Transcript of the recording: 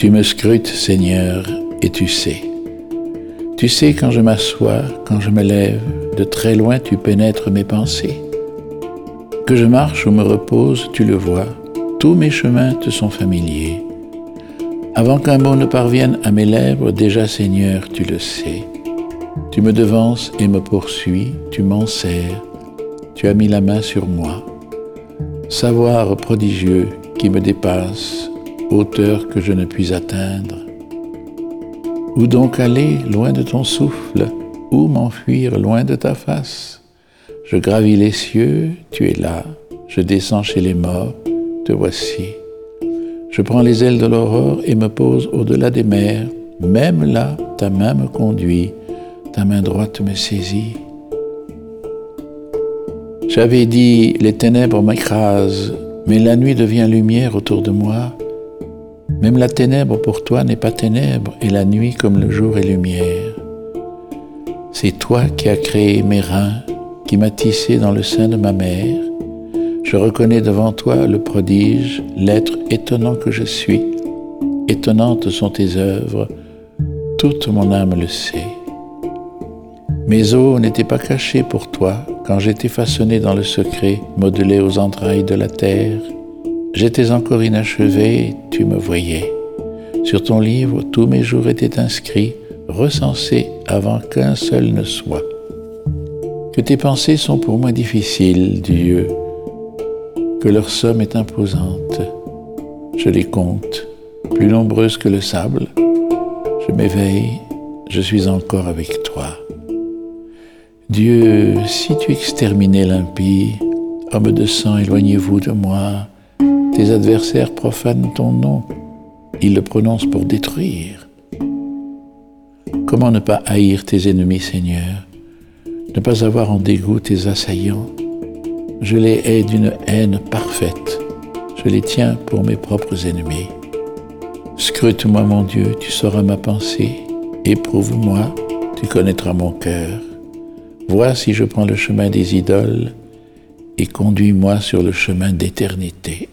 Tu me scrutes, Seigneur, et tu sais. Tu sais quand je m'assois, quand je me lève, de très loin tu pénètres mes pensées. Que je marche ou me repose, tu le vois, tous mes chemins te sont familiers. Avant qu'un mot ne parvienne à mes lèvres, déjà Seigneur, tu le sais. Tu me devances et me poursuis, tu m'en sers, tu as mis la main sur moi. Savoir prodigieux qui me dépasse, hauteur que je ne puis atteindre. Où donc aller loin de ton souffle? Où m'enfuir loin de ta face? Je gravis les cieux, tu es là. Je descends chez les morts, te voici. Je prends les ailes de l'aurore et me pose au-delà des mers. Même là, ta main me conduit, ta main droite me saisit. J'avais dit, les ténèbres m'écrasent, mais la nuit devient lumière autour de moi. Même la ténèbre pour toi n'est pas ténèbre, et la nuit comme le jour est lumière. C'est toi qui as créé mes reins, qui m'as tissé dans le sein de ma mère. Je reconnais devant toi le prodige, l'être étonnant que je suis. Étonnantes sont tes œuvres, toute mon âme le sait. Mes os n'étaient pas cachés pour toi quand j'étais façonné dans le secret, modelé aux entrailles de la terre. J'étais encore inachevé, tu me voyais. Sur ton livre, tous mes jours étaient inscrits, recensés avant qu'un seul ne soit. Que tes pensées sont pour moi difficiles, Dieu, que leur somme est imposante. Je les compte, plus nombreuses que le sable. Je m'éveille, je suis encore avec toi. Dieu, si tu exterminais l'impie, homme de sang, éloignez-vous de moi. Tes adversaires profanent ton nom, ils le prononcent pour détruire. Comment ne pas haïr tes ennemis, Seigneur? Ne pas avoir en dégoût tes assaillants? Je les hais d'une haine parfaite. Je les tiens pour mes propres ennemis. Scrute-moi, mon Dieu, tu sauras ma pensée. Éprouve-moi, tu connaîtras mon cœur. Vois si je prends le chemin des idoles et conduis-moi sur le chemin d'éternité.